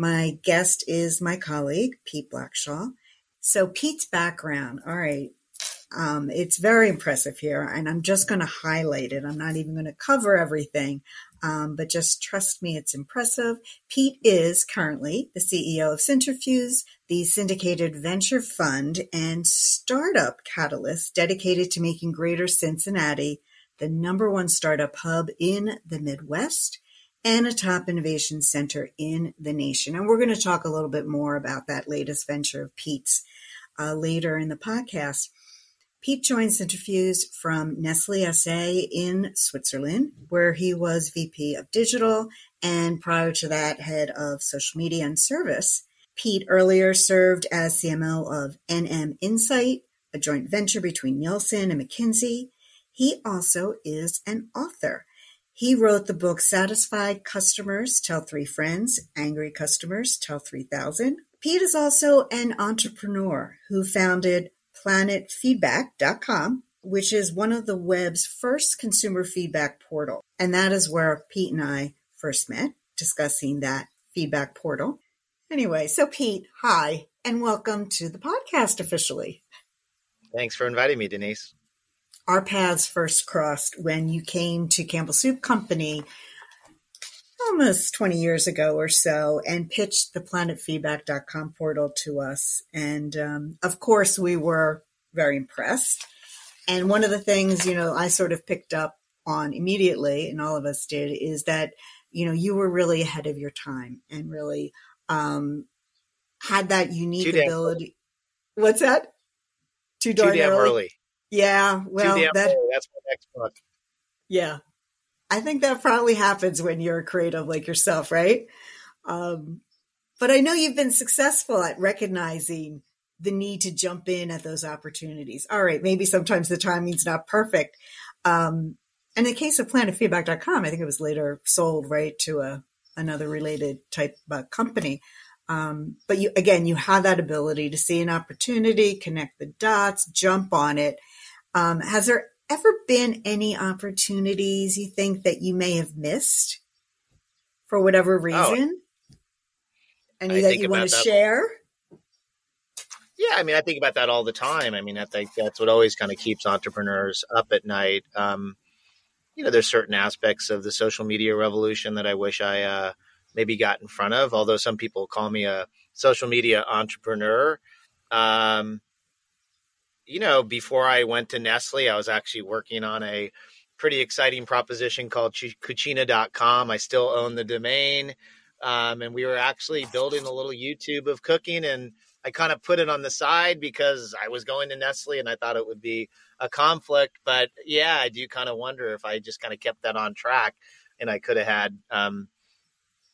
My guest is my colleague, Pete Blackshaw. So Pete's background, all right, um, it's very impressive here, and I'm just going to highlight it. I'm not even going to cover everything, um, but just trust me, it's impressive. Pete is currently the CEO of Cintrifuse, the syndicated venture fund and startup catalyst dedicated to making Greater Cincinnati the number one startup hub in the Midwest and a top innovation center in the nation. And we're going to talk a little bit more about that latest venture of Pete's uh, later in the podcast. Pete joined Cintrifuse from Nestle SA in Switzerland, where he was VP of Digital and prior to that, head of social media and service. Pete earlier served as CMO of NM Incite, a joint venture between Nielsen and McKinsey. He also is an author. He wrote the book Satisfied Customers Tell Three Friends, Angry Customers Tell 3000. Pete is also an entrepreneur who founded planetfeedback.com, which is one of the web's first consumer feedback portal. And that is where Pete and I first met discussing that feedback portal. Anyway, so Pete, hi, and welcome to the podcast officially. Thanks for inviting me, Denise our paths first crossed when you came to Campbell Soup Company almost 20 years ago or so and pitched the planetfeedback.com portal to us. And um, of course, we were very impressed. And one of the things, you know, I sort of picked up on immediately, and all of us did, is that, you know, you were really ahead of your time and really um, had that unique ability. What's that? Too darn, Too damn early. early. Yeah, well, that, that's my next book. Yeah, I think that probably happens when you're a creative like yourself, right? Um, but I know you've been successful at recognizing the need to jump in at those opportunities. All right, maybe sometimes the timing's not perfect. Um, in the case of planetfeedback.com, I think it was later sold right to a another related type uh, company. Um, but you again, you have that ability to see an opportunity, connect the dots, jump on it, um, has there ever been any opportunities you think that you may have missed for whatever oh. reason? Oh, any I that you want to that. share? Yeah, I mean, I think about that all the time. I mean, I think that's what always kind of keeps entrepreneurs up at night. Um, you know, there's certain aspects of the social media revolution that I wish I uh, maybe got in front of. Although some people call me a social media entrepreneur, um, you know, before I went to Nestle, I was actually working on a pretty exciting proposition called Cucina.com. I still own the domain. Um, and we were actually building a little YouTube of cooking. And I kind of put it on the side because I was going to Nestle and I thought it would be a conflict. But yeah, I do kind of wonder if I just kind of kept that on track and I could have had um,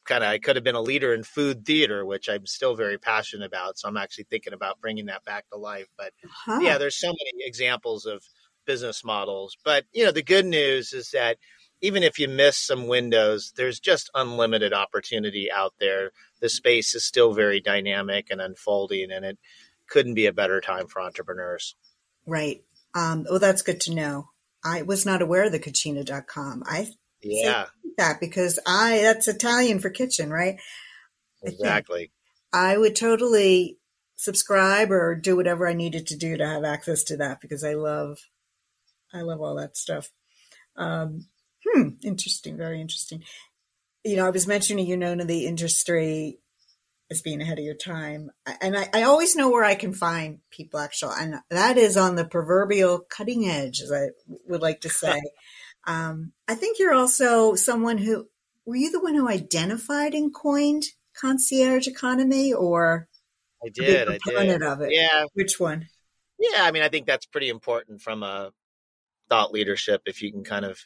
kind of I could have been a leader in food theater, which I'm still very passionate about. So I'm actually thinking about bringing that back to life. But huh. yeah, there's so many examples of business models. But you know, the good news is that even if you miss some windows, there's just unlimited opportunity out there. The space is still very dynamic and unfolding, and it couldn't be a better time for entrepreneurs. Right. Um, well, that's good to know. I was not aware of the Cucina.com. I yeah that because I that's Italian for kitchen, right? Exactly. I, I would totally subscribe or do whatever I needed to do to have access to that because I love I love all that stuff. Um, hmm, interesting, very interesting. You know, I was mentioning you know in the industry as being ahead of your time. And I, I, always know where I can find Pete Blackshaw, and that is on the proverbial cutting edge, as I would like to say. Um, I think you're also someone who were you the one who identified and coined concierge economy, or I did, I did. of it. Yeah, which one? Yeah, I mean, I think that's pretty important from a thought leadership. If you can kind of,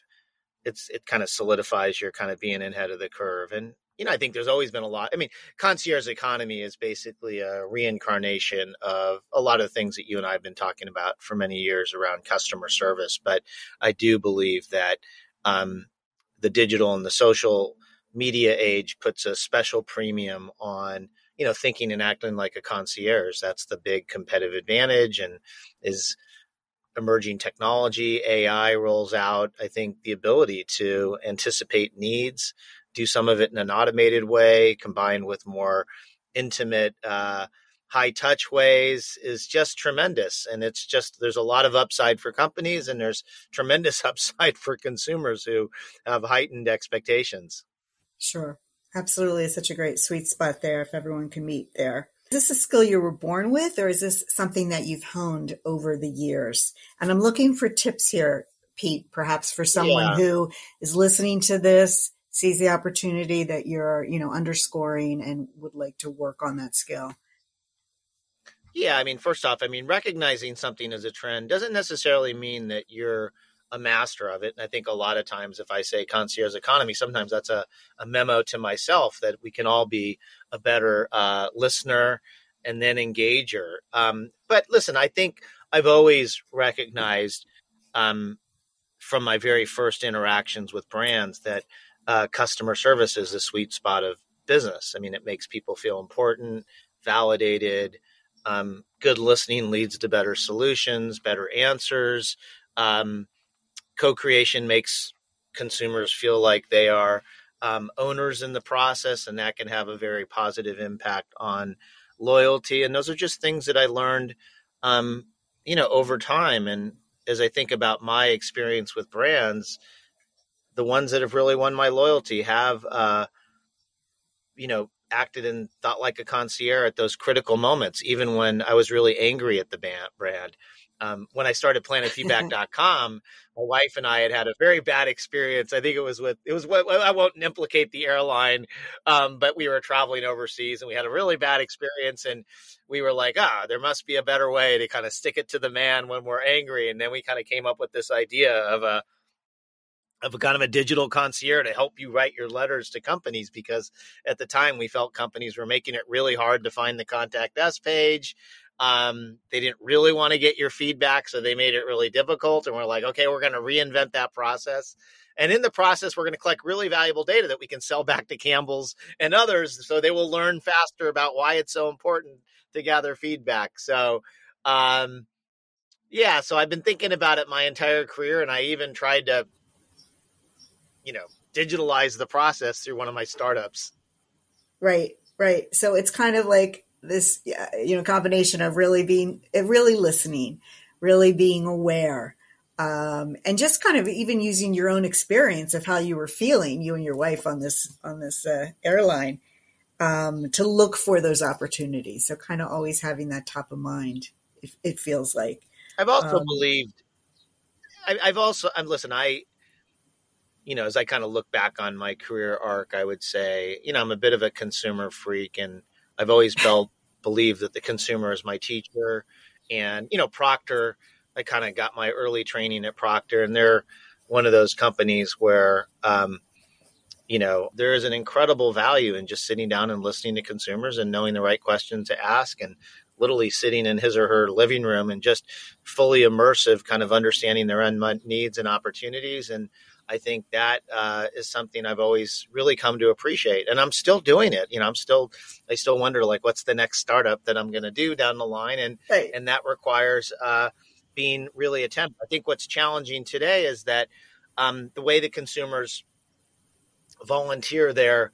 it's it kind of solidifies your kind of being in head of the curve, and you know, I think there's always been a lot. I mean, concierge economy is basically a reincarnation of a lot of things that you and I have been talking about for many years around customer service. But I do believe that um, the digital and the social media age puts a special premium on you know thinking and acting like a concierge that's the big competitive advantage and is emerging technology ai rolls out i think the ability to anticipate needs do some of it in an automated way combined with more intimate uh, high touch ways is just tremendous. And it's just there's a lot of upside for companies and there's tremendous upside for consumers who have heightened expectations. Sure. Absolutely. It's such a great sweet spot there if everyone can meet there. Is this a skill you were born with or is this something that you've honed over the years? And i'm looking for tips here pete perhaps for someone yeah. who is listening to this sees the opportunity that you're, you know, underscoring and would like to work on that skill? Yeah, I mean, first off, I mean, recognizing something as a trend doesn't necessarily mean that you're a master of it. And I think a lot of times, if I say concierge economy, sometimes that's a, a memo to myself that we can all be a better uh, listener and then engager. Um, but listen, I think I've always recognized um, from my very first interactions with brands that uh, customer service is the sweet spot of business. I mean, it makes people feel important, validated. Um, good listening leads to better solutions, better answers. Um, Co creation makes consumers feel like they are um, owners in the process, and that can have a very positive impact on loyalty. And those are just things that I learned, um, you know, over time. And as I think about my experience with brands, the ones that have really won my loyalty have, uh, you know, acted and thought like a concierge at those critical moments, even when I was really angry at the brand. Um, when I started planetfeedback.com, my wife and I had had a very bad experience. I think it was with, it was what I won't implicate the airline, um, but we were traveling overseas and we had a really bad experience. And we were like, ah, there must be a better way to kind of stick it to the man when we're angry. And then we kind of came up with this idea of a, of a kind of a digital concierge to help you write your letters to companies because at the time we felt companies were making it really hard to find the contact us page. Um, they didn't really want to get your feedback, so they made it really difficult. And we're like, okay, we're going to reinvent that process. And in the process, we're going to collect really valuable data that we can sell back to Campbell's and others so they will learn faster about why it's so important to gather feedback. So, um, yeah, so I've been thinking about it my entire career, and I even tried to you know, digitalize the process through one of my startups. Right, right. So it's kind of like this, you know, combination of really being, really listening, really being aware, um, and just kind of even using your own experience of how you were feeling, you and your wife on this on this uh, airline, um, to look for those opportunities. So kind of always having that top of mind. It, it feels like. I've also um, believed. I, I've also. I'm listen. I you know, as I kind of look back on my career arc, I would say, you know, I'm a bit of a consumer freak and I've always felt believed that the consumer is my teacher. And, you know, Procter, I kind of got my early training at Procter and they're one of those companies where um, you know, there is an incredible value in just sitting down and listening to consumers and knowing the right questions to ask and literally sitting in his or her living room and just fully immersive kind of understanding their unmet needs and opportunities and I think that uh, is something I've always really come to appreciate, and I'm still doing it. You know, I'm still, I still wonder like, what's the next startup that I'm going to do down the line, and right. and that requires uh, being really attentive. I think what's challenging today is that um, the way that consumers volunteer their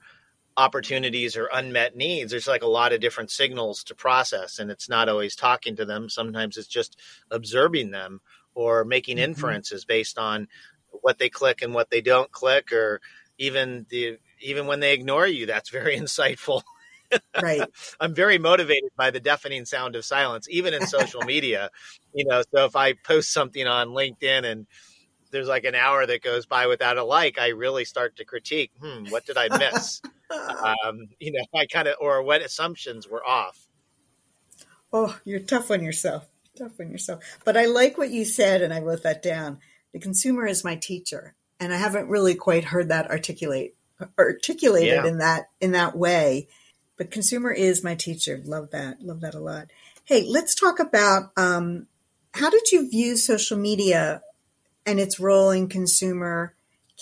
opportunities or unmet needs there's like a lot of different signals to process and it's not always talking to them sometimes it's just observing them or making mm-hmm. inferences based on what they click and what they don't click, or even the even when they ignore you. That's very insightful. Right. I'm very motivated by the deafening sound of silence, even in social media. You know, so if I post something on LinkedIn and there's like an hour that goes by without a like, I really start to critique. Hmm, what did I miss? um, you know, I kind of or what assumptions were off. Oh, you're tough on yourself. Tough on yourself. But I like what you said, and I wrote that down the consumer is my teacher. And I haven't really quite heard that articulate articulated yeah. in that in that way. But consumer is my teacher. Love that. Love that a lot. Hey, let's talk about um, how did you view social media and its role in consumer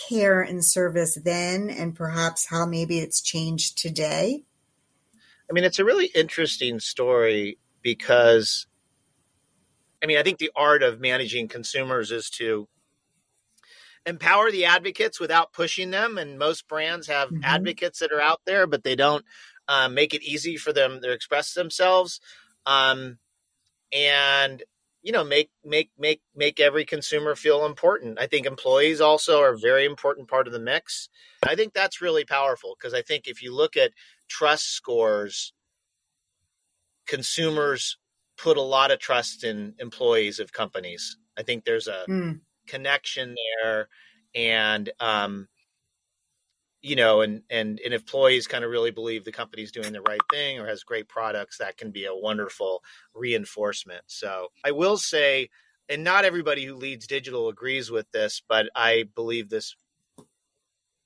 care and service then, and perhaps how maybe it's changed today? I mean, it's a really interesting story because, I mean, I think the art of managing consumers is to empower the advocates without pushing them. And most brands have mm-hmm. advocates that are out there, but they don't um, make it easy for them to express themselves. Um, and you know make make make make every consumer feel important i think employees also are a very important part of the mix i think that's really powerful because i think if you look at trust scores consumers put a lot of trust in employees of companies i think there's a mm. Connection there and um, you know, and and and employees kind of really believe the company's doing the right thing or has great products, that can be a wonderful reinforcement. So I will say, and not everybody who leads digital agrees with this, but I believe this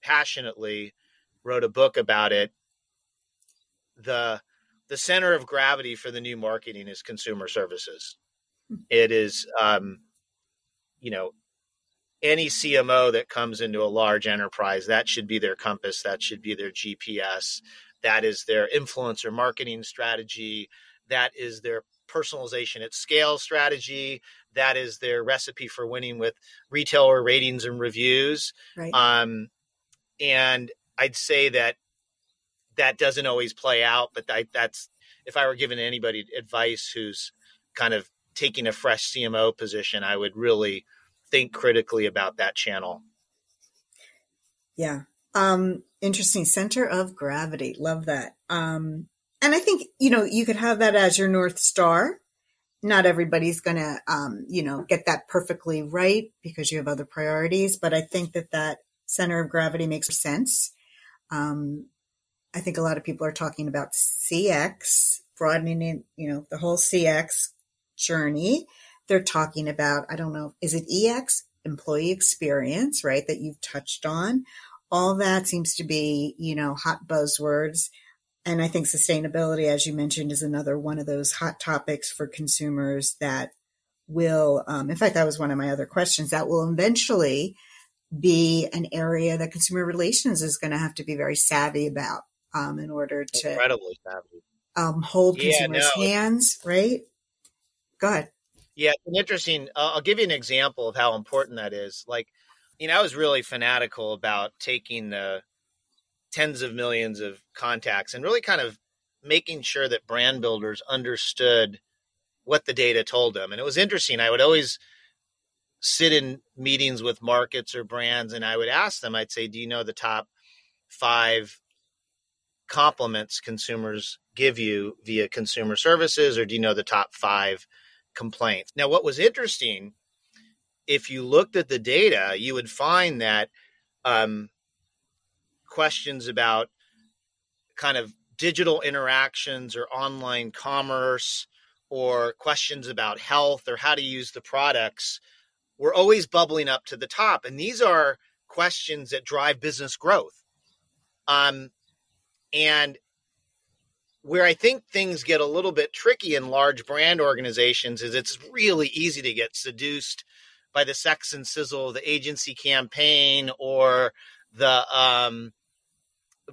passionately. Wrote a book about it. the The center of gravity for the new marketing is consumer services. Hmm. It is, um, you know, any CMO that comes into a large enterprise, that should be their compass, that should be their GPS, that is their influencer marketing strategy, that is their personalization at scale strategy, that is their recipe for winning with retailer ratings and reviews. Right. Um, and I'd say that that doesn't always play out, but that, that's if I were giving anybody advice who's kind of taking a fresh CMO position, I would really think critically about that channel. Yeah. Um, interesting. Center of gravity. Love that. Um, and I think, you know, you could have that as your North Star. Not everybody's going to, um, you know, get that perfectly right because you have other priorities. But I think that that center of gravity makes sense. Um, I think a lot of people are talking about CX, broadening it, you know, the whole CX journey they're talking about, I don't know, is it EX, employee experience, right, that you've touched on? All that seems to be, you know, hot buzzwords. And I think sustainability, as you mentioned, is another one of those hot topics for consumers that will, um, in fact, that was one of my other questions, that will eventually be an area that consumer relations is going to have to be very savvy about um, in order to incredibly savvy. Um, hold yeah, consumers' no. hands, right? Go ahead. Yeah, it's an interesting. Uh, I'll give you an example of how important that is. Like, you know, I was really fanatical about taking the tens of millions of contacts and really kind of making sure that brand builders understood what the data told them. And it was interesting. I would always sit in meetings with markets or brands and I would ask them, I'd say, Do you know the top five compliments consumers give you via consumer services, or do you know the top five complaints. Now, what was interesting, if you looked at the data, you would find that um, questions about kind of digital interactions or online commerce or questions about health or how to use the products were always bubbling up to the top. And these are questions that drive business growth. Um, and where I think things get a little bit tricky in large brand organizations is it's really easy to get seduced by the sex and sizzle of the agency campaign or the um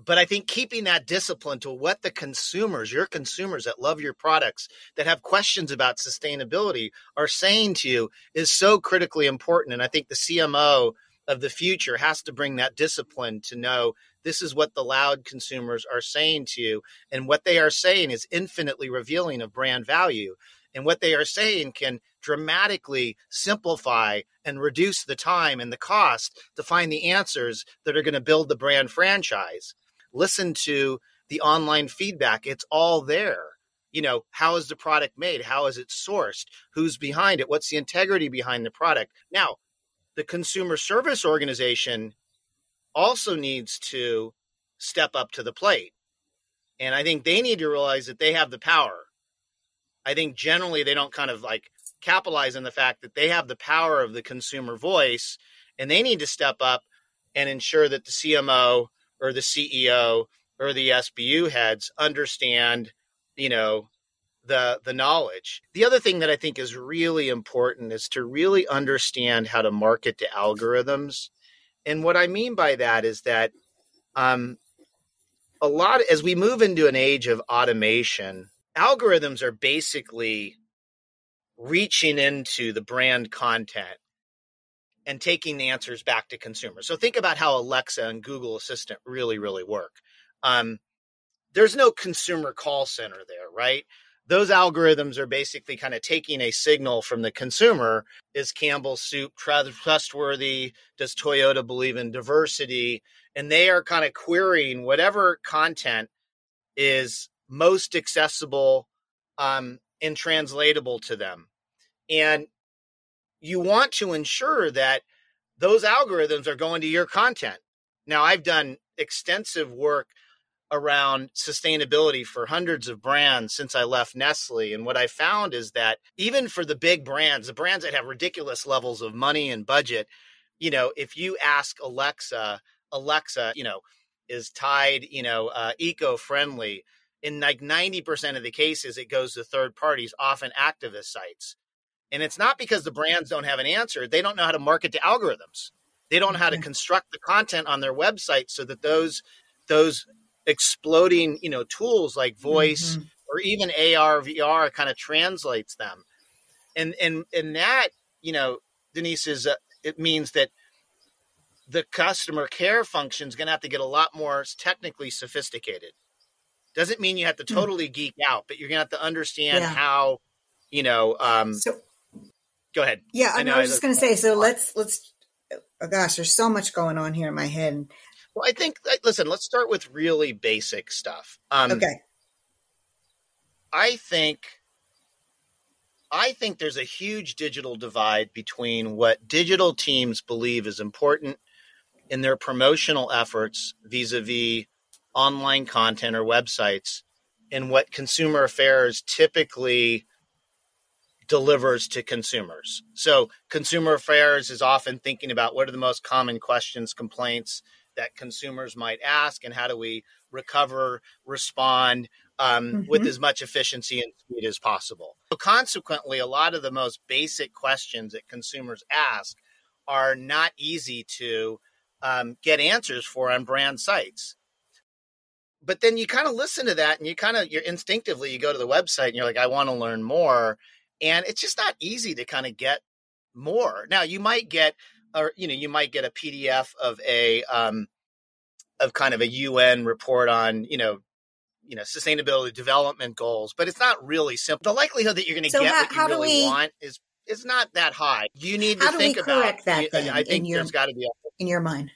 but I think keeping that discipline to what the consumers, your consumers that love your products, that have questions about sustainability are saying to you is so critically important. And I think the CMO of the future has to bring that discipline to know this is what the loud consumers are saying to you. And what they are saying is infinitely revealing of brand value. And what they are saying can dramatically simplify and reduce the time and the cost to find the answers that are going to build the brand franchise. Listen to the online feedback, it's all there. You know, how is the product made? How is it sourced? Who's behind it? What's the integrity behind the product? Now, the consumer service organization also needs to step up to the plate. And I think they need to realize that they have the power. I think generally they don't kind of like capitalize on the fact that they have the power of the consumer voice and they need to step up and ensure that the CMO or the CEO or the SBU heads understand, you know, the the knowledge. The other thing that I think is really important is to really understand how to market to algorithms. And what I mean by that is that um, a lot as we move into an age of automation, algorithms are basically reaching into the brand content and taking the answers back to consumers. So think about how Alexa and Google Assistant really, really work. Um, there's no consumer call center there, right? Those algorithms are basically kind of taking a signal from the consumer. Is Campbell's soup trustworthy? Does Toyota believe in diversity? And they are kind of querying whatever content is most accessible um, and translatable to them. And you want to ensure that those algorithms are going to your content. Now, I've done extensive work around sustainability for hundreds of brands since I left Nestle. And what I found is that even for the big brands, the brands that have ridiculous levels of money and budget, you know, if you ask Alexa, Alexa, you know, is Tide, you know, uh, eco friendly, in like 90% of the cases, it goes to third parties, often activist sites. And it's not because the brands don't have an answer. They don't know how to market to algorithms. They don't know how to construct the content on their website so that those those exploding, you know, tools like voice mm-hmm. or even AR, VR kind of translates them. And and and that, you know, Denise is uh, it means that the customer care function is going to have to get a lot more technically sophisticated. Doesn't mean you have to hmm. totally geek out, but you're going to have to understand yeah. how, you know, um, so go ahead. Yeah, I, know, I was just going to say. So let's let's. Oh gosh, there's so much going on here in my head. Well, I think listen. Let's start with really basic stuff. Um, okay. I think. I think there's a huge digital divide between what digital teams believe is important in their promotional efforts vis-a-vis online content or websites and what consumer affairs typically delivers to consumers. So, consumer affairs is often thinking about what are the most common questions, complaints that consumers might ask, and how do we recover, respond um, mm-hmm. with as much efficiency and speed as possible. So, consequently, a lot of the most basic questions that consumers ask are not easy to um, get answers for on brand sites but then you kind of listen to that and you kind of you're instinctively you go to the website and you're like i want to learn more and it's just not easy to kind of get more. Now you might get, or you know, you might get a PDF of a um, of kind of a UN report on you know, you know, sustainability development goals, but it's not really simple. The likelihood that you're going to so get how, what you really we, want is is not that high. You need to think about that. Then, I think your, there's got to be a, in your mind.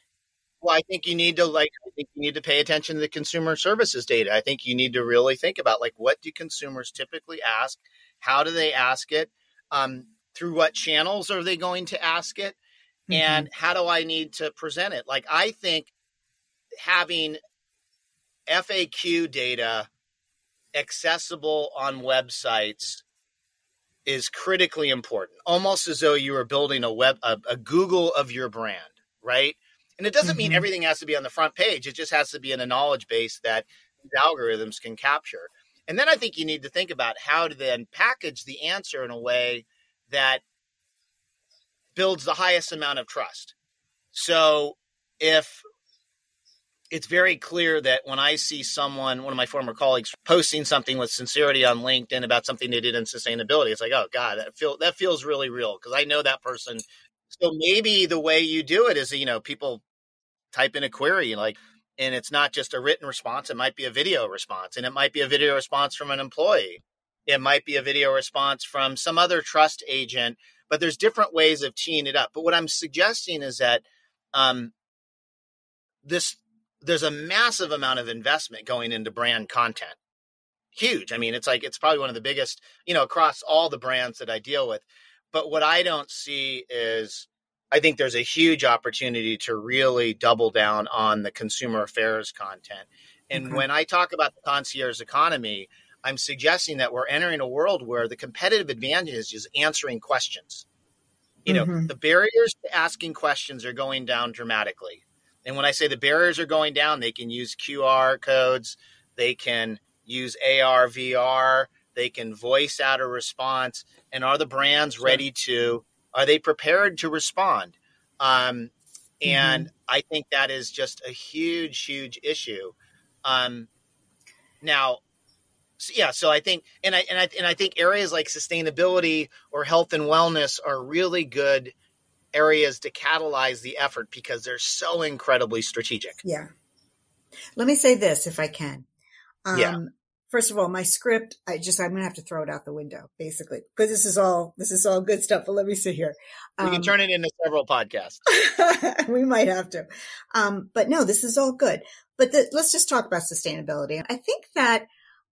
Well, I think you need to like. I think you need to pay attention to the consumer services data. I think you need to really think about like what do consumers typically ask how do they ask it? Um, through what channels are they going to ask it? Mm-hmm. And how do I need to present it? Like, I think having FAQ data accessible on websites is critically important, almost as though you were building a web, a, a Google of your brand, right? And it doesn't mm-hmm. mean everything has to be on the front page. It just has to be in a knowledge base that algorithms can capture. And then I think you need to think about how to then package the answer in a way that builds the highest amount of trust. So if it's very clear that when I see someone, one of my former colleagues, posting something with sincerity on LinkedIn about something they did in sustainability, it's like, oh God, that feel that feels really real because I know that person. So maybe the way you do it is, you know, people type in a query like, and it's not just a written response it might be a video response and it might be a video response from an employee it might be a video response from some other trust agent but there's different ways of teeing it up but what i'm suggesting is that um, this there's a massive amount of investment going into brand content huge i mean it's like it's probably one of the biggest you know across all the brands that i deal with but what i don't see is I think there's a huge opportunity to really double down on the consumer affairs content. And okay. when I talk about the concierge economy, I'm suggesting that we're entering a world where the competitive advantage is answering questions. You know, mm-hmm. the barriers to asking questions are going down dramatically. And when I say the barriers are going down, they can use QR codes, they can use AR, VR, they can voice out a response. And are the brands sure. ready to, are they prepared to respond? Um, and mm-hmm. I think that is just a huge, huge issue. Um, now, so yeah, so I think, and I and I and I think areas like sustainability or health and wellness are really good areas to catalyze the effort because they're so incredibly strategic. Yeah. Let me say this if I can. Um, yeah. First of all, my script, I just, I'm going to have to throw it out the window, basically, because this is all, this is all good stuff. But let me see here. Um, we can um, turn it into several podcasts. we might have to. Um, but no, this is all good. But the, let's just talk about sustainability. I think that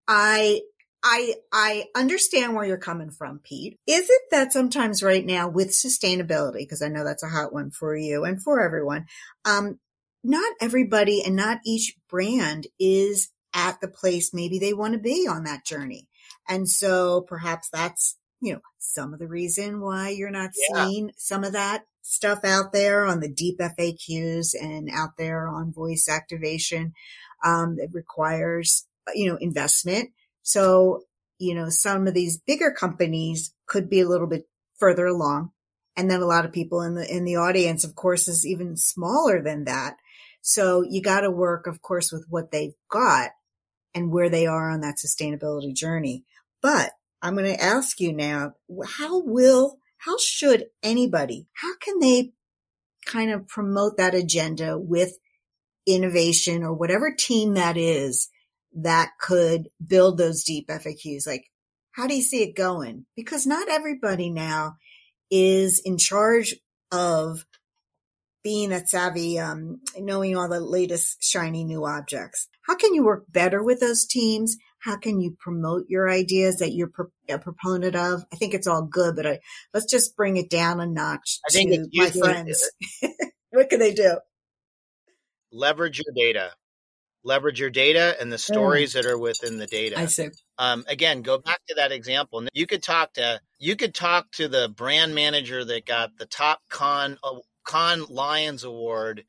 I I I understand where you're coming from, Pete. Is it that sometimes right now with sustainability, because I know that's a hot one for you and for everyone, um, not everybody and not each brand is at the place maybe they want to be on that journey. And so perhaps that's, you know, some of the reason why you're not yeah. seeing some of that stuff out there on the deep FAQs and out there on voice activation. Um, that requires, you know, investment so, you know, some of these bigger companies could be a little bit further along. And then a lot of people in the, in the audience, of course, is even smaller than that. So you got to work, of course, with what they've got and where they are on that sustainability journey. But I'm going to ask you now, how will, how should anybody, how can they kind of promote that agenda with innovation or whatever team that is that could build those deep FAQs? Like, how do you see it going? Because not everybody now is in charge of being that savvy, um, knowing all the latest shiny new objects. How can you work better with those teams? How can you promote your ideas that you're pro- a proponent of? I think it's all good, but I, let's just bring it down a notch I think to my friends. what can they do? Leverage your data leverage your data and the mm. stories that are within the data. I see. Um, again, go back to that example. You could talk to you could talk to the brand manager that got the top con uh, Cannes Lions award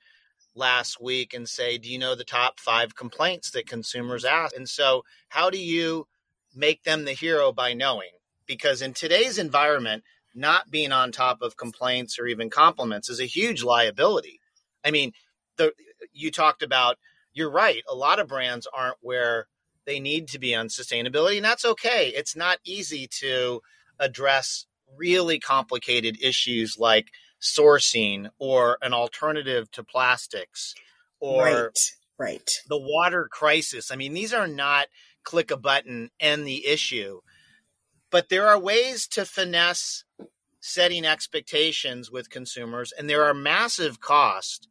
last week and say, "Do you know the top five complaints that consumers ask?" And so, how do you make them the hero by knowing? Because in today's environment, not being on top of complaints or even compliments is a huge liability. I mean, the you talked about you're right. A lot of brands aren't where they need to be on sustainability, and that's okay. It's not easy to address really complicated issues like sourcing or an alternative to plastics or right, right. the water crisis. I mean, these are not click a button end the issue. But there are ways to finesse setting expectations with consumers and there are massive costs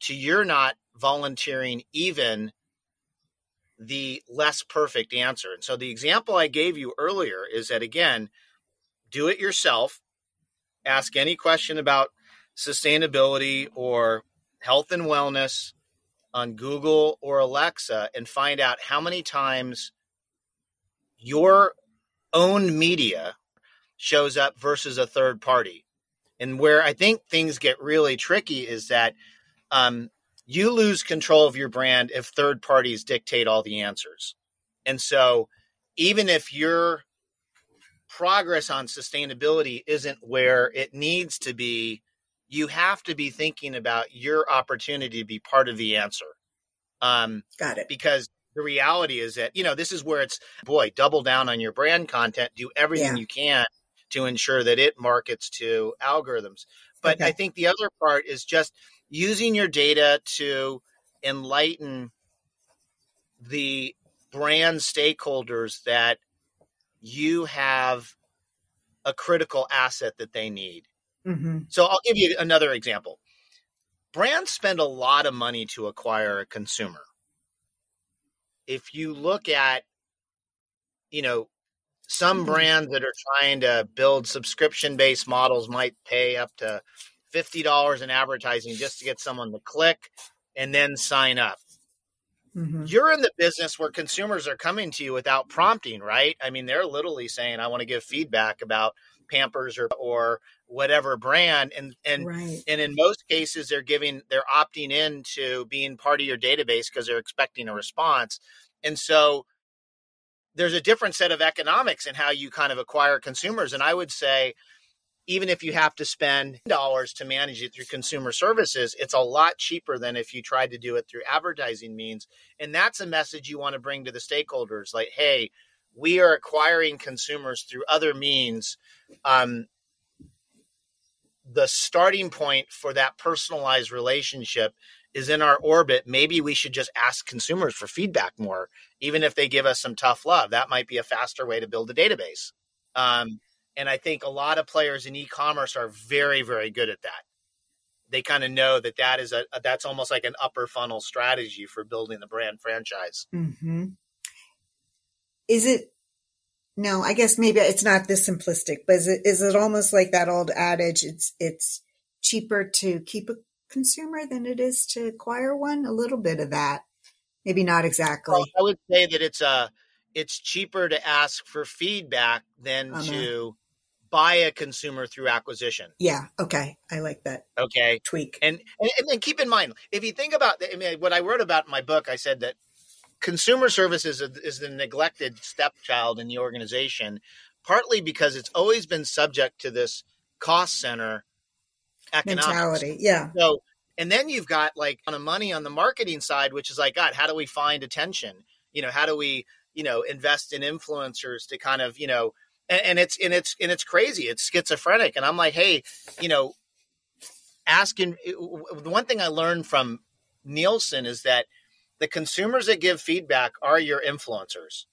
to your not volunteering even the less perfect answer. And so the example I gave you earlier is that again, do it yourself. Ask any question about sustainability or health and wellness on Google or Alexa and find out how many times your own media shows up versus a third party. And where I think things get really tricky is that um, you lose control of your brand if third parties dictate all the answers. And so, even if your progress on sustainability isn't where it needs to be, you have to be thinking about your opportunity to be part of the answer. Um, Got it. Because the reality is that, you know, this is where it's, boy, double down on your brand content, do everything yeah. you can to ensure that it markets to algorithms. But okay. I think the other part is just using your data to enlighten the brand stakeholders that you have a critical asset that they need. Mm-hmm. So I'll give you another example. Brands spend a lot of money to acquire a consumer. If you look at, you know, some mm-hmm. brands that are trying to build subscription based models might pay up to $50 in advertising just to get someone to click and then sign up. mm-hmm. you're in the business where consumers are coming to you without prompting, right? I mean, they're literally saying, I want to give feedback about Pampers or, or whatever brand. And, and, right. and in most cases, they're giving, they're opting in to being part of your database because they're expecting a response. And so there's a different set of economics in how you kind of acquire consumers. And I would say, even if you have to spend dollars to manage it through consumer services, it's a lot cheaper than if you tried to do it through advertising means. And that's a message you want to bring to the stakeholders like, hey, we are acquiring consumers through other means. Um, the starting point for that personalized relationship is in our orbit. Maybe we should just ask consumers for feedback more, even if they give us some tough love. That might be a faster way to build a database. Um, and I think a lot of players in e-commerce are very, very good at that. They kind of know that that is a, that's almost like an upper funnel strategy for building the brand franchise. Mm-hmm. Is it? No, I guess maybe it's not this simplistic, but is it is it almost like that old adage? It's it's cheaper to keep a consumer than it is to acquire one. A little bit of that, maybe not exactly. Well, I would say that it's a uh, it's cheaper to ask for feedback than uh-huh. to buy a consumer through acquisition. Yeah. Okay. I like that. Okay. Tweak. And and, and keep in mind, if you think about, I mean, what I wrote about in my book, I said that consumer services is, is the neglected stepchild in the organization, partly because it's always been subject to this cost center economics. mentality. Yeah. So, and then you've got like on a money on the marketing side, which is like, God, how do we find attention? You know, how do we, you know, invest in influencers to kind of, you know, and, and it's and it's and it's crazy. It's schizophrenic, and I'm like, hey, you know, asking. The one thing I learned from Nielsen is that the consumers that give feedback are your influencers.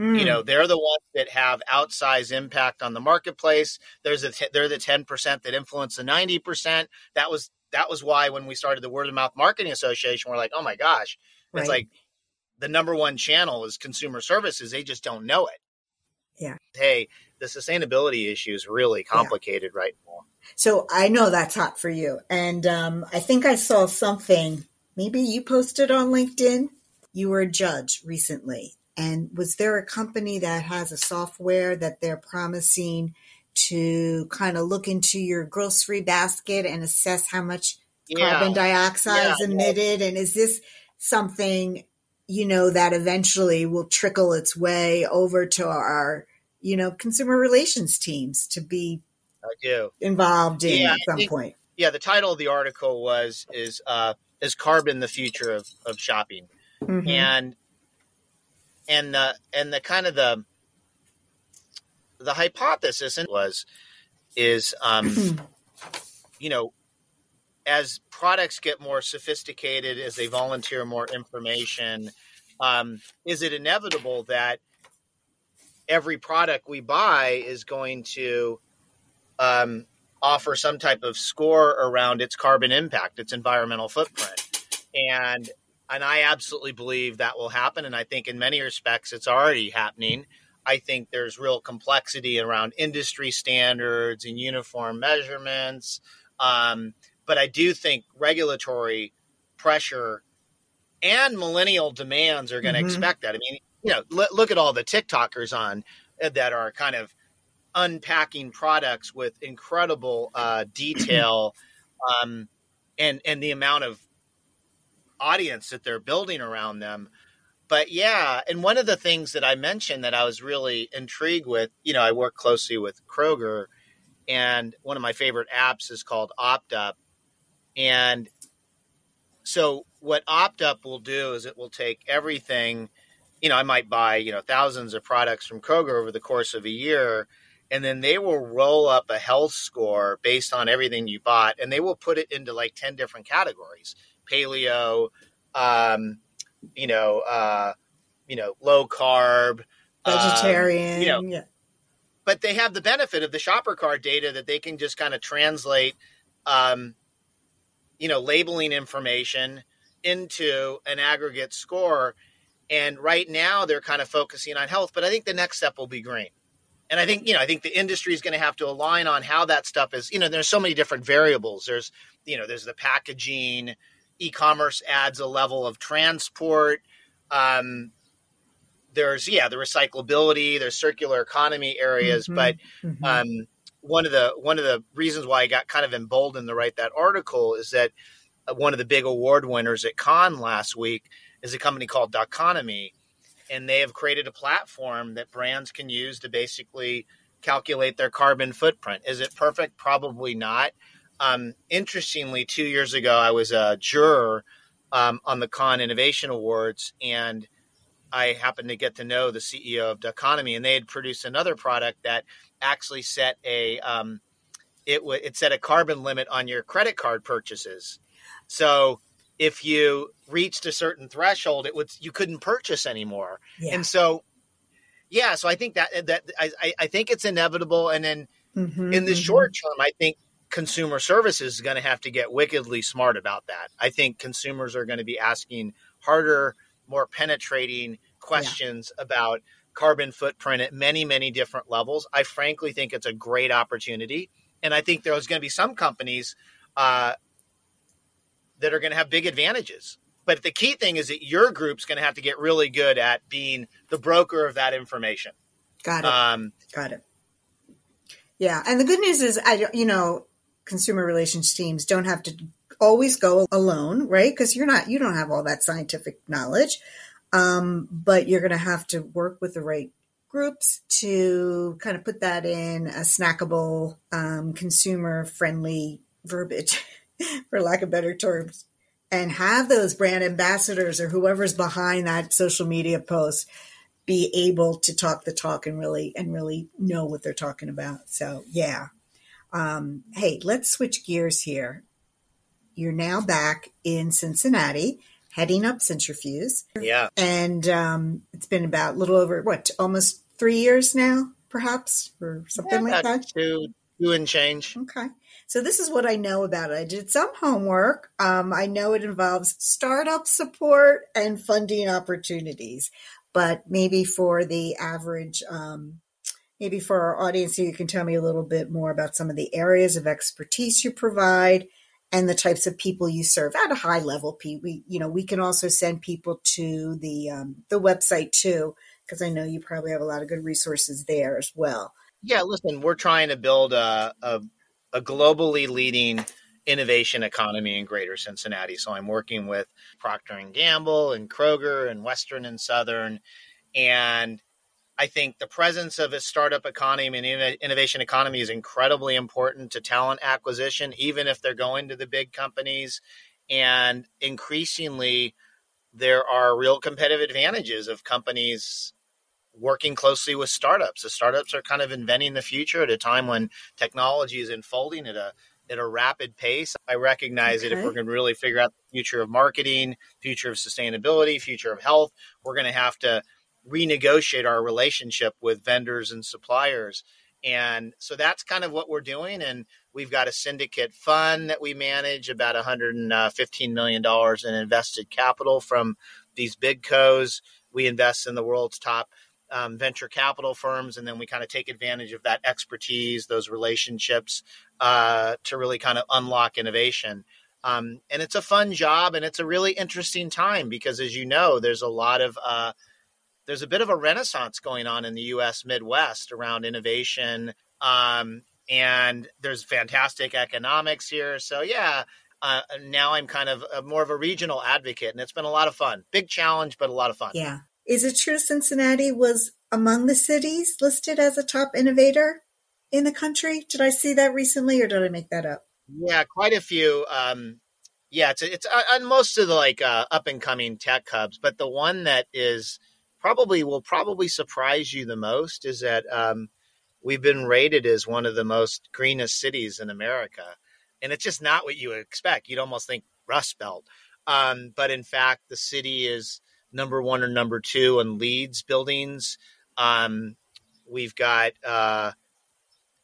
Mm. You know, they're the ones that have outsized impact on the marketplace. There's a t- they're the ten percent that influence the ninety percent. That was that was why when we started the Word of Mouth Marketing Association, we're like, oh my gosh, right. it's like the number one channel is consumer services. They just don't know it. Yeah. Hey, the sustainability issue is really complicated yeah. right now. So I know that's hot for you. And um, I think I saw something, maybe you posted on LinkedIn. You were a judge recently. And was there a company that has a software that they're promising to kind of look into your grocery basket and assess how much yeah. carbon dioxide yeah. is emitted? And is this something you know, that eventually will trickle its way over to our, you know, consumer relations teams to be I do. involved in yeah, at some think, point. Yeah, the title of the article was is uh is carbon the future of, of shopping. Mm-hmm. And and the and the kind of the the hypothesis was is um you know as products get more sophisticated, as they volunteer more information, um, is it inevitable that every product we buy is going to um, offer some type of score around its carbon impact, its environmental footprint? And and I absolutely believe that will happen. And I think in many respects, it's already happening. I think there's real complexity around industry standards and uniform measurements. Um, but I do think regulatory pressure and millennial demands are going to mm-hmm. expect that. I mean, you know, l- look at all the TikTokers on uh, that are kind of unpacking products with incredible uh, detail, um, and and the amount of audience that they're building around them. But yeah, and one of the things that I mentioned that I was really intrigued with, you know, I work closely with Kroger, and one of my favorite apps is called OptUp, and so what OptUp will do is it will take everything, you know, I might buy, you know, thousands of products from Kroger over the course of a year, and then they will roll up a health score based on everything you bought, and they will put it into like 10 different categories. Paleo, um, you know, uh, you know, low carb, vegetarian, um, you know, yeah. But they have the benefit of the shopper card data that they can just kind of translate um, you know, labeling information into an aggregate score. And right now they're kind of focusing on health, but I think the next step will be green. And I think, you know, I think the industry is going to have to align on how that stuff is, you know, there's so many different variables. There's, you know, there's the packaging, e-commerce adds a level of transport. Um, there's yeah the recyclability, there's circular economy areas, mm-hmm. but mm-hmm. Um, one of the one of the reasons why I got kind of emboldened to write that article is that uh, one of the big award winners at Cannes last week is a company called Doconomy, and they have created a platform that brands can use to basically calculate their carbon footprint. Is it perfect? Probably not. Um, interestingly, two years ago, I was a juror um, on the Cannes Innovation Awards, and I happened to get to know the CEO of Doconomy, and they had produced another product that actually set a um, it w- it set a carbon limit on your credit card purchases. So if you reached a certain threshold, it would you couldn't purchase anymore. Yeah. And so, yeah, so I think that that I I think it's inevitable. And then mm-hmm, in the mm-hmm. short term, I think consumer services is going to have to get wickedly smart about that. I think consumers are going to be asking harder, more penetrating questions yeah. about carbon footprint at many, many different levels. I frankly think it's a great opportunity. And I think there's going to be some companies uh, that are going to have big advantages. But the key thing is that your group's going to have to get really good at being the broker of that information. Got it. Um, Got it. Yeah, and the good news is, I you know, consumer relations teams don't have to always go alone, right? Because you're not, you don't have all that scientific knowledge, um, but you're going to have to work with the right groups to kind of put that in a snackable, um, consumer friendly verbiage. for lack of better terms, and have those brand ambassadors or whoever's behind that social media post be able to talk the talk and really and really know what they're talking about. So yeah. Um, hey, let's switch gears here. You're now back in Cincinnati, heading up Cintrifuse. Yeah. And um, it's been about a little over what, almost three years now, perhaps, or something yeah, like that. Two, two and change. Okay. So this is what I know about it. I did some homework. Um, I know it involves startup support and funding opportunities, but maybe for the average, um, maybe for our audience, you can tell me a little bit more about some of the areas of expertise you provide and the types of people you serve at a high level. We, you know, we can also send people to the um, the website too, because I know you probably have a lot of good resources there as well. Yeah, listen, we're trying to build a, a a globally leading innovation economy in greater cincinnati so i'm working with procter and gamble and kroger and western and southern and i think the presence of a startup economy and innovation economy is incredibly important to talent acquisition even if they're going to the big companies and increasingly there are real competitive advantages of companies working closely with startups. The startups are kind of inventing the future at a time when technology is unfolding at a at a rapid pace. I recognize okay. that if we're going to really figure out the future of marketing, future of sustainability, future of health, we're going to have to renegotiate our relationship with vendors and suppliers. And so that's kind of what we're doing. And we've got a syndicate fund that we manage about $115 million in invested capital from these big co's. We invest in the world's top um, venture capital firms, and then we kind of take advantage of that expertise, those relationships, uh, to really kind of unlock innovation. Um, and it's a fun job, and it's a really interesting time because, as you know, there's a lot of uh, there's a bit of a renaissance going on in the U.S. Midwest around innovation, um, and there's fantastic economics here. So yeah, uh, now I'm kind of a, more of a regional advocate, and it's been a lot of fun. Big challenge, but a lot of fun. Yeah, is it true Cincinnati was among the cities listed as a top innovator in the country? Did I see that recently, or did I make that up? Yeah, quite a few. Um, yeah, it's it's uh, on most of the like uh, up and coming tech hubs, but the one that is probably will probably surprise you the most is that um, we've been rated as one of the most greenest cities in America, and it's just not what you would expect. You'd almost think Rust Belt, um, but in fact, the city is number one or number two on LEED buildings. Um, we've got, uh,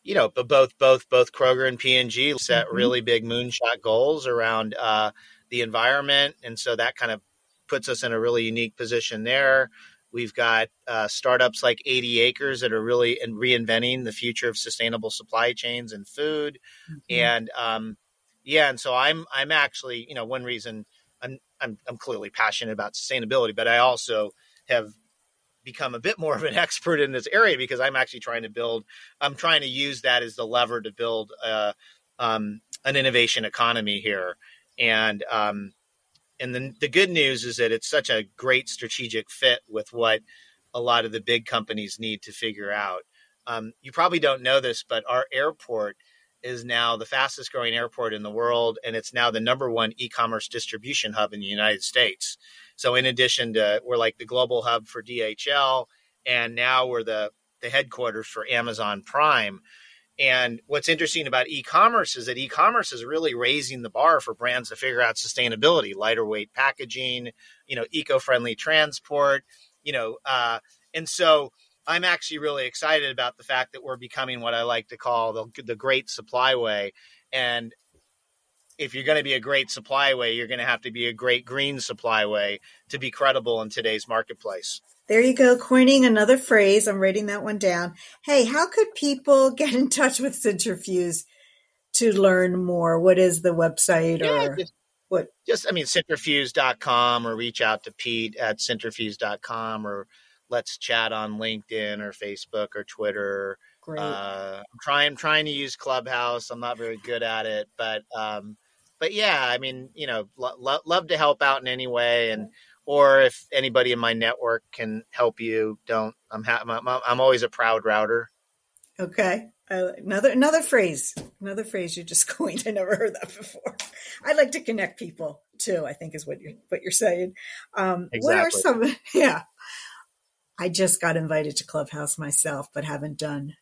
you know, but both both both Kroger and P&G set mm-hmm. really big moonshot goals around uh, the environment, and so that kind of puts us in a really unique position there. We've got uh, startups like 80 Acres that are really in reinventing the future of sustainable supply chains and food, mm-hmm. and um, yeah, and so I'm I'm actually you know one reason I'm I'm clearly passionate about sustainability, but I also have become a bit more of an expert in this area because I'm actually trying to build. I'm trying to use that as the lever to build uh, um, an innovation economy here, and um, and the the good news is that it's such a great strategic fit with what a lot of the big companies need to figure out. Um, you probably don't know this, but our airport is now the fastest growing airport in the world, and it's now the number one e-commerce distribution hub in the United States. So, in addition to we're like the global hub for DHL, and now we're the the headquarters for Amazon Prime. And what's interesting about e-commerce is that e-commerce is really raising the bar for brands to figure out sustainability, lighter weight packaging, you know, eco-friendly transport, you know, uh, and so I'm actually really excited about the fact that we're becoming what I like to call the, the great supply way. And if you're going to be a great supply way, you're going to have to be a great green supply way to be credible in today's marketplace. There you go, coining another phrase. I'm writing that one down. Hey, how could people get in touch with Cintrifuse to learn more? What is the website yeah, or just, what? Just, I mean, cintrifuse.com or reach out to Pete at cintrifuse.com or let's chat on LinkedIn or Facebook or Twitter. Great. Uh, I'm trying trying to use Clubhouse. I'm not very good at it, but um, but yeah, I mean, you know, lo- love to help out in any way, and or if anybody in my network can help you, don't. I'm ha- I'm, I'm always a proud router. Okay. Uh, another another phrase, another phrase you just coined. I never heard that before. I like to connect people too. I think is what you're what you're saying. Um, exactly. What are some? Yeah, I just got invited to Clubhouse myself, but haven't done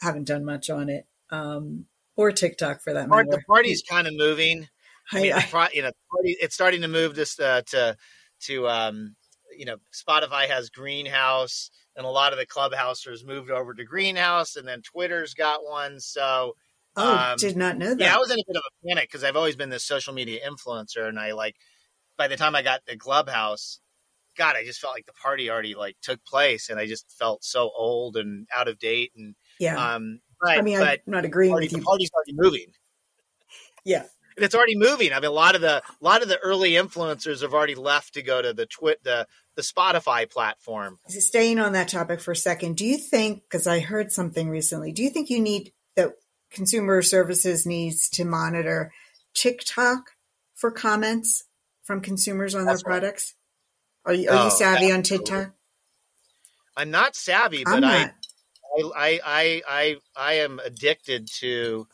haven't done much on it, um, or TikTok for that matter. The party's kind of moving. I mean, I, you know, party, it's starting to move this uh, to to um, you know, Spotify has Greenhouse, and a lot of the clubhousers moved over to Greenhouse, and then Twitter's got one. So, oh, um, did not know that. Yeah, I was in a bit of a panic because I've always been this social media influencer, and I like by the time I got the Clubhouse, God, I just felt like the party already like took place, and I just felt so old and out of date. And yeah, um, but, I mean, I'm not agreeing party, with you. The party's already moving. Yeah, it's already moving. I mean, a lot of the a lot of the early influencers have already left to go to the twit the the Spotify platform. Staying on that topic for a second, do you think? Because I heard something recently. Do you think you need that consumer services needs to monitor TikTok for comments from consumers on That's their right. products? Are you, are you oh, savvy on TikTok? I'm not savvy, but I, I, I, I, I am addicted to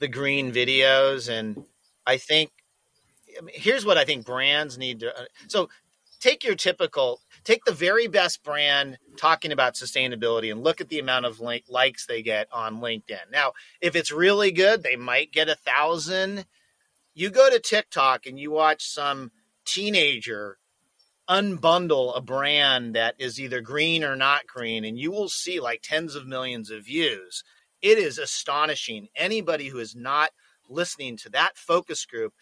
the green videos, and I think I mean, here's what I think brands need to. Uh, so take your typical, take the very best brand talking about sustainability and look at the amount of link, likes they get on LinkedIn. Now, if it's really good, they might get a thousand. You go to TikTok and you watch some teenager unbundle a brand that is either green or not green, and you will see like tens of millions of views. It is astonishing. Anybody who is not listening to that focus group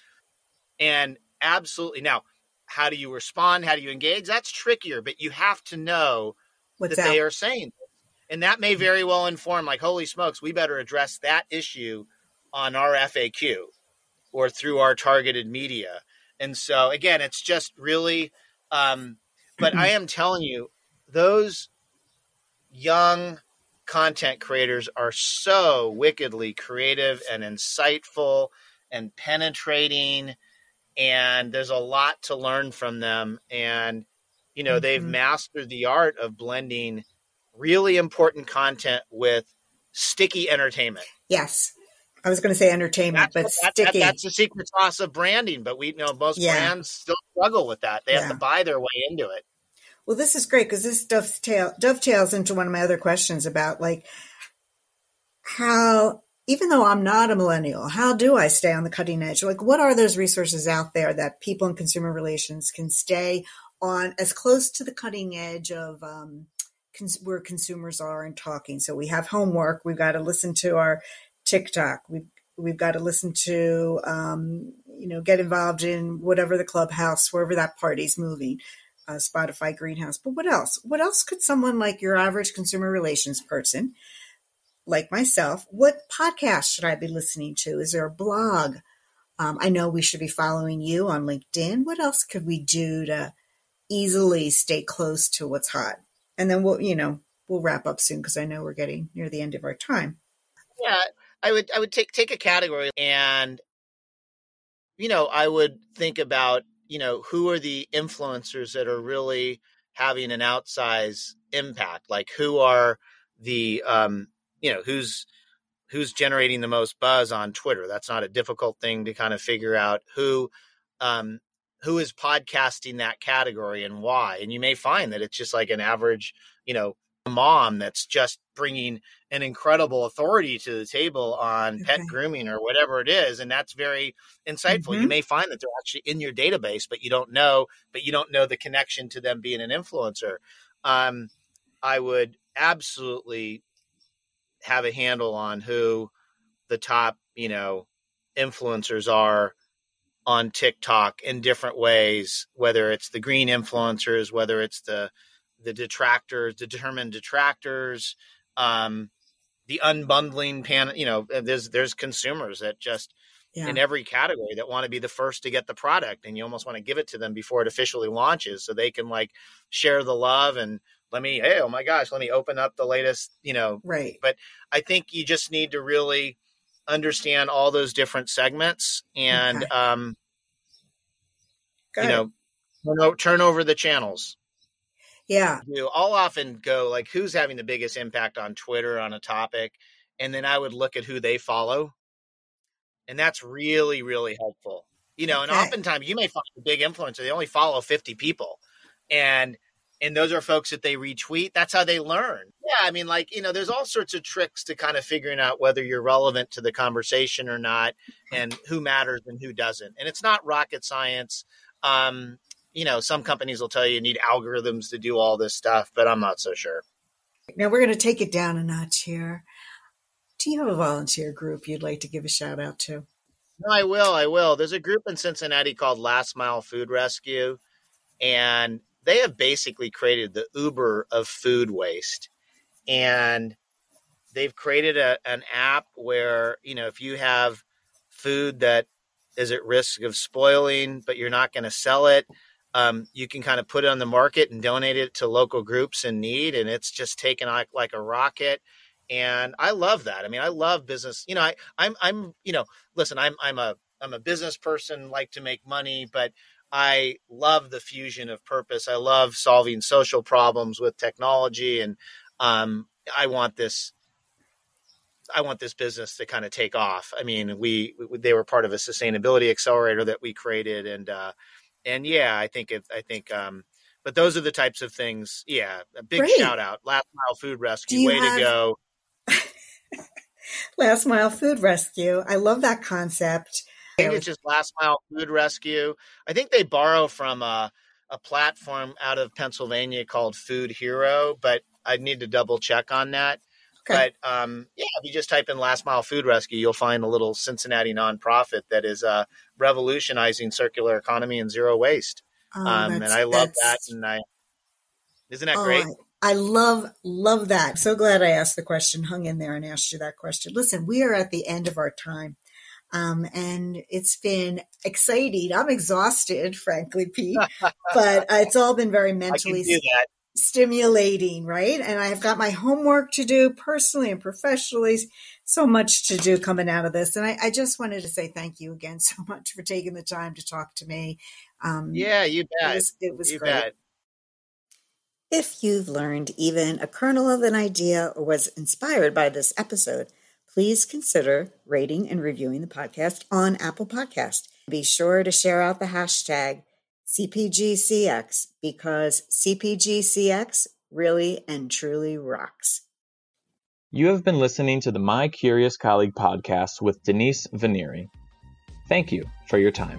and absolutely now, how do you respond? How do you engage? That's trickier, but you have to know What's that, that they are saying. And that may very well inform, like, holy smokes, we better address that issue on our FAQ or through our targeted media. And so, again, it's just really um, but I am telling you, those young content creators are so wickedly creative and insightful and penetrating and there's a lot to learn from them and you know mm-hmm. they've mastered the art of blending really important content with sticky entertainment yes I was going to say entertainment, that's, but sticky. That, that's the secret sauce of branding. But we know most yeah. brands still struggle with that. They yeah. have to buy their way into it. Well, this is great because this dovetail, dovetails into one of my other questions about like how, even though I'm not a millennial, how do I stay on the cutting edge? Like, what are those resources out there that people in consumer relations can stay on as close to the cutting edge of um, cons- where consumers are and talking? So we have homework. We've got to listen to our TikTok. We've we've got to listen to, um, you know, get involved in whatever the clubhouse, wherever that party's moving, uh, Spotify, Greenhouse. But what else? What else could someone like your average consumer relations person, like myself, what podcast should I be listening to? Is there a blog? Um, I know we should be following you on LinkedIn. What else could we do to easily stay close to what's hot? And then we'll, you know, we'll wrap up soon because I know we're getting near the end of our time. Yeah, I would I would take take a category and you know, I would think about, you know, who are the influencers that are really having an outsized impact? Like who are the um, you know, who's who's generating the most buzz on Twitter? That's not a difficult thing to kind of figure out who um who is podcasting that category and why. And you may find that it's just like an average, you know, mom that's just bringing an incredible authority to the table on okay. pet grooming or whatever it is and that's very insightful mm-hmm. you may find that they're actually in your database but you don't know but you don't know the connection to them being an influencer um, i would absolutely have a handle on who the top you know influencers are on TikTok in different ways, whether it's the green influencers, whether it's the the detractors, the determined detractors, um, the unbundling pan. You know, there's there's consumers that just yeah. in every category that want to be the first to get the product, and you almost want to give it to them before it officially launches, so they can like share the love and let me. Hey, oh my gosh, let me open up the latest. You know, right. But I think you just need to really understand all those different segments and okay. um, you know turn, turn over the channels yeah. I'll often go like who's having the biggest impact on Twitter on a topic, and then I would look at who they follow. And that's really, really helpful. You know, okay. and oftentimes you may find a big influencer, they only follow 50 people. And and those are folks that they retweet. That's how they learn. Yeah, I mean, like, you know, there's all sorts of tricks to kind of figuring out whether you're relevant to the conversation or not and who matters and who doesn't. And it's not rocket science. Um, you know, some companies will tell you you need algorithms to do all this stuff, but I'm not so sure. Now we're going to take it down a notch here. Do you have a volunteer group you'd like to give a shout out to? No, I will. I will. There's a group in Cincinnati called Last Mile Food Rescue, and they have basically created the Uber of food waste. And they've created a, an app where, you know, if you have food that is at risk of spoiling, but you're not going to sell it, um, you can kind of put it on the market and donate it to local groups in need, and it's just taken like, like a rocket. And I love that. I mean, I love business. You know, I, I'm, I'm, you know, listen, I'm, I'm a, I'm a business person, like to make money, but I love the fusion of purpose. I love solving social problems with technology, and um, I want this. I want this business to kind of take off. I mean, we, we they were part of a sustainability accelerator that we created, and uh, and yeah, I think it, I think, um, but those are the types of things. Yeah, a big Great. shout out, Last Mile Food Rescue, way have... to go. Last Mile Food Rescue. I love that concept. I think it's just Last Mile Food Rescue. I think they borrow from a, a platform out of Pennsylvania called Food Hero, but I need to double check on that. Okay. But um, yeah, if you just type in last mile food rescue, you'll find a little Cincinnati nonprofit that is uh, revolutionizing circular economy and zero waste. Oh, um, and I love that. And I isn't that oh, great? I, I love love that. So glad I asked the question, hung in there, and asked you that question. Listen, we are at the end of our time. Um, and it's been exciting. I'm exhausted, frankly, Pete, but it's all been very mentally stimulating, right? And I've got my homework to do personally and professionally. So much to do coming out of this. And I, I just wanted to say thank you again so much for taking the time to talk to me. Um, yeah, you bet. It was, it was you great. Bet. If you've learned even a kernel of an idea or was inspired by this episode, please consider rating and reviewing the podcast on Apple Podcast. Be sure to share out the hashtag CPGCX because CPGCX really and truly rocks. You have been listening to the My Curious Colleague podcast with Denise Venneri. Thank you for your time.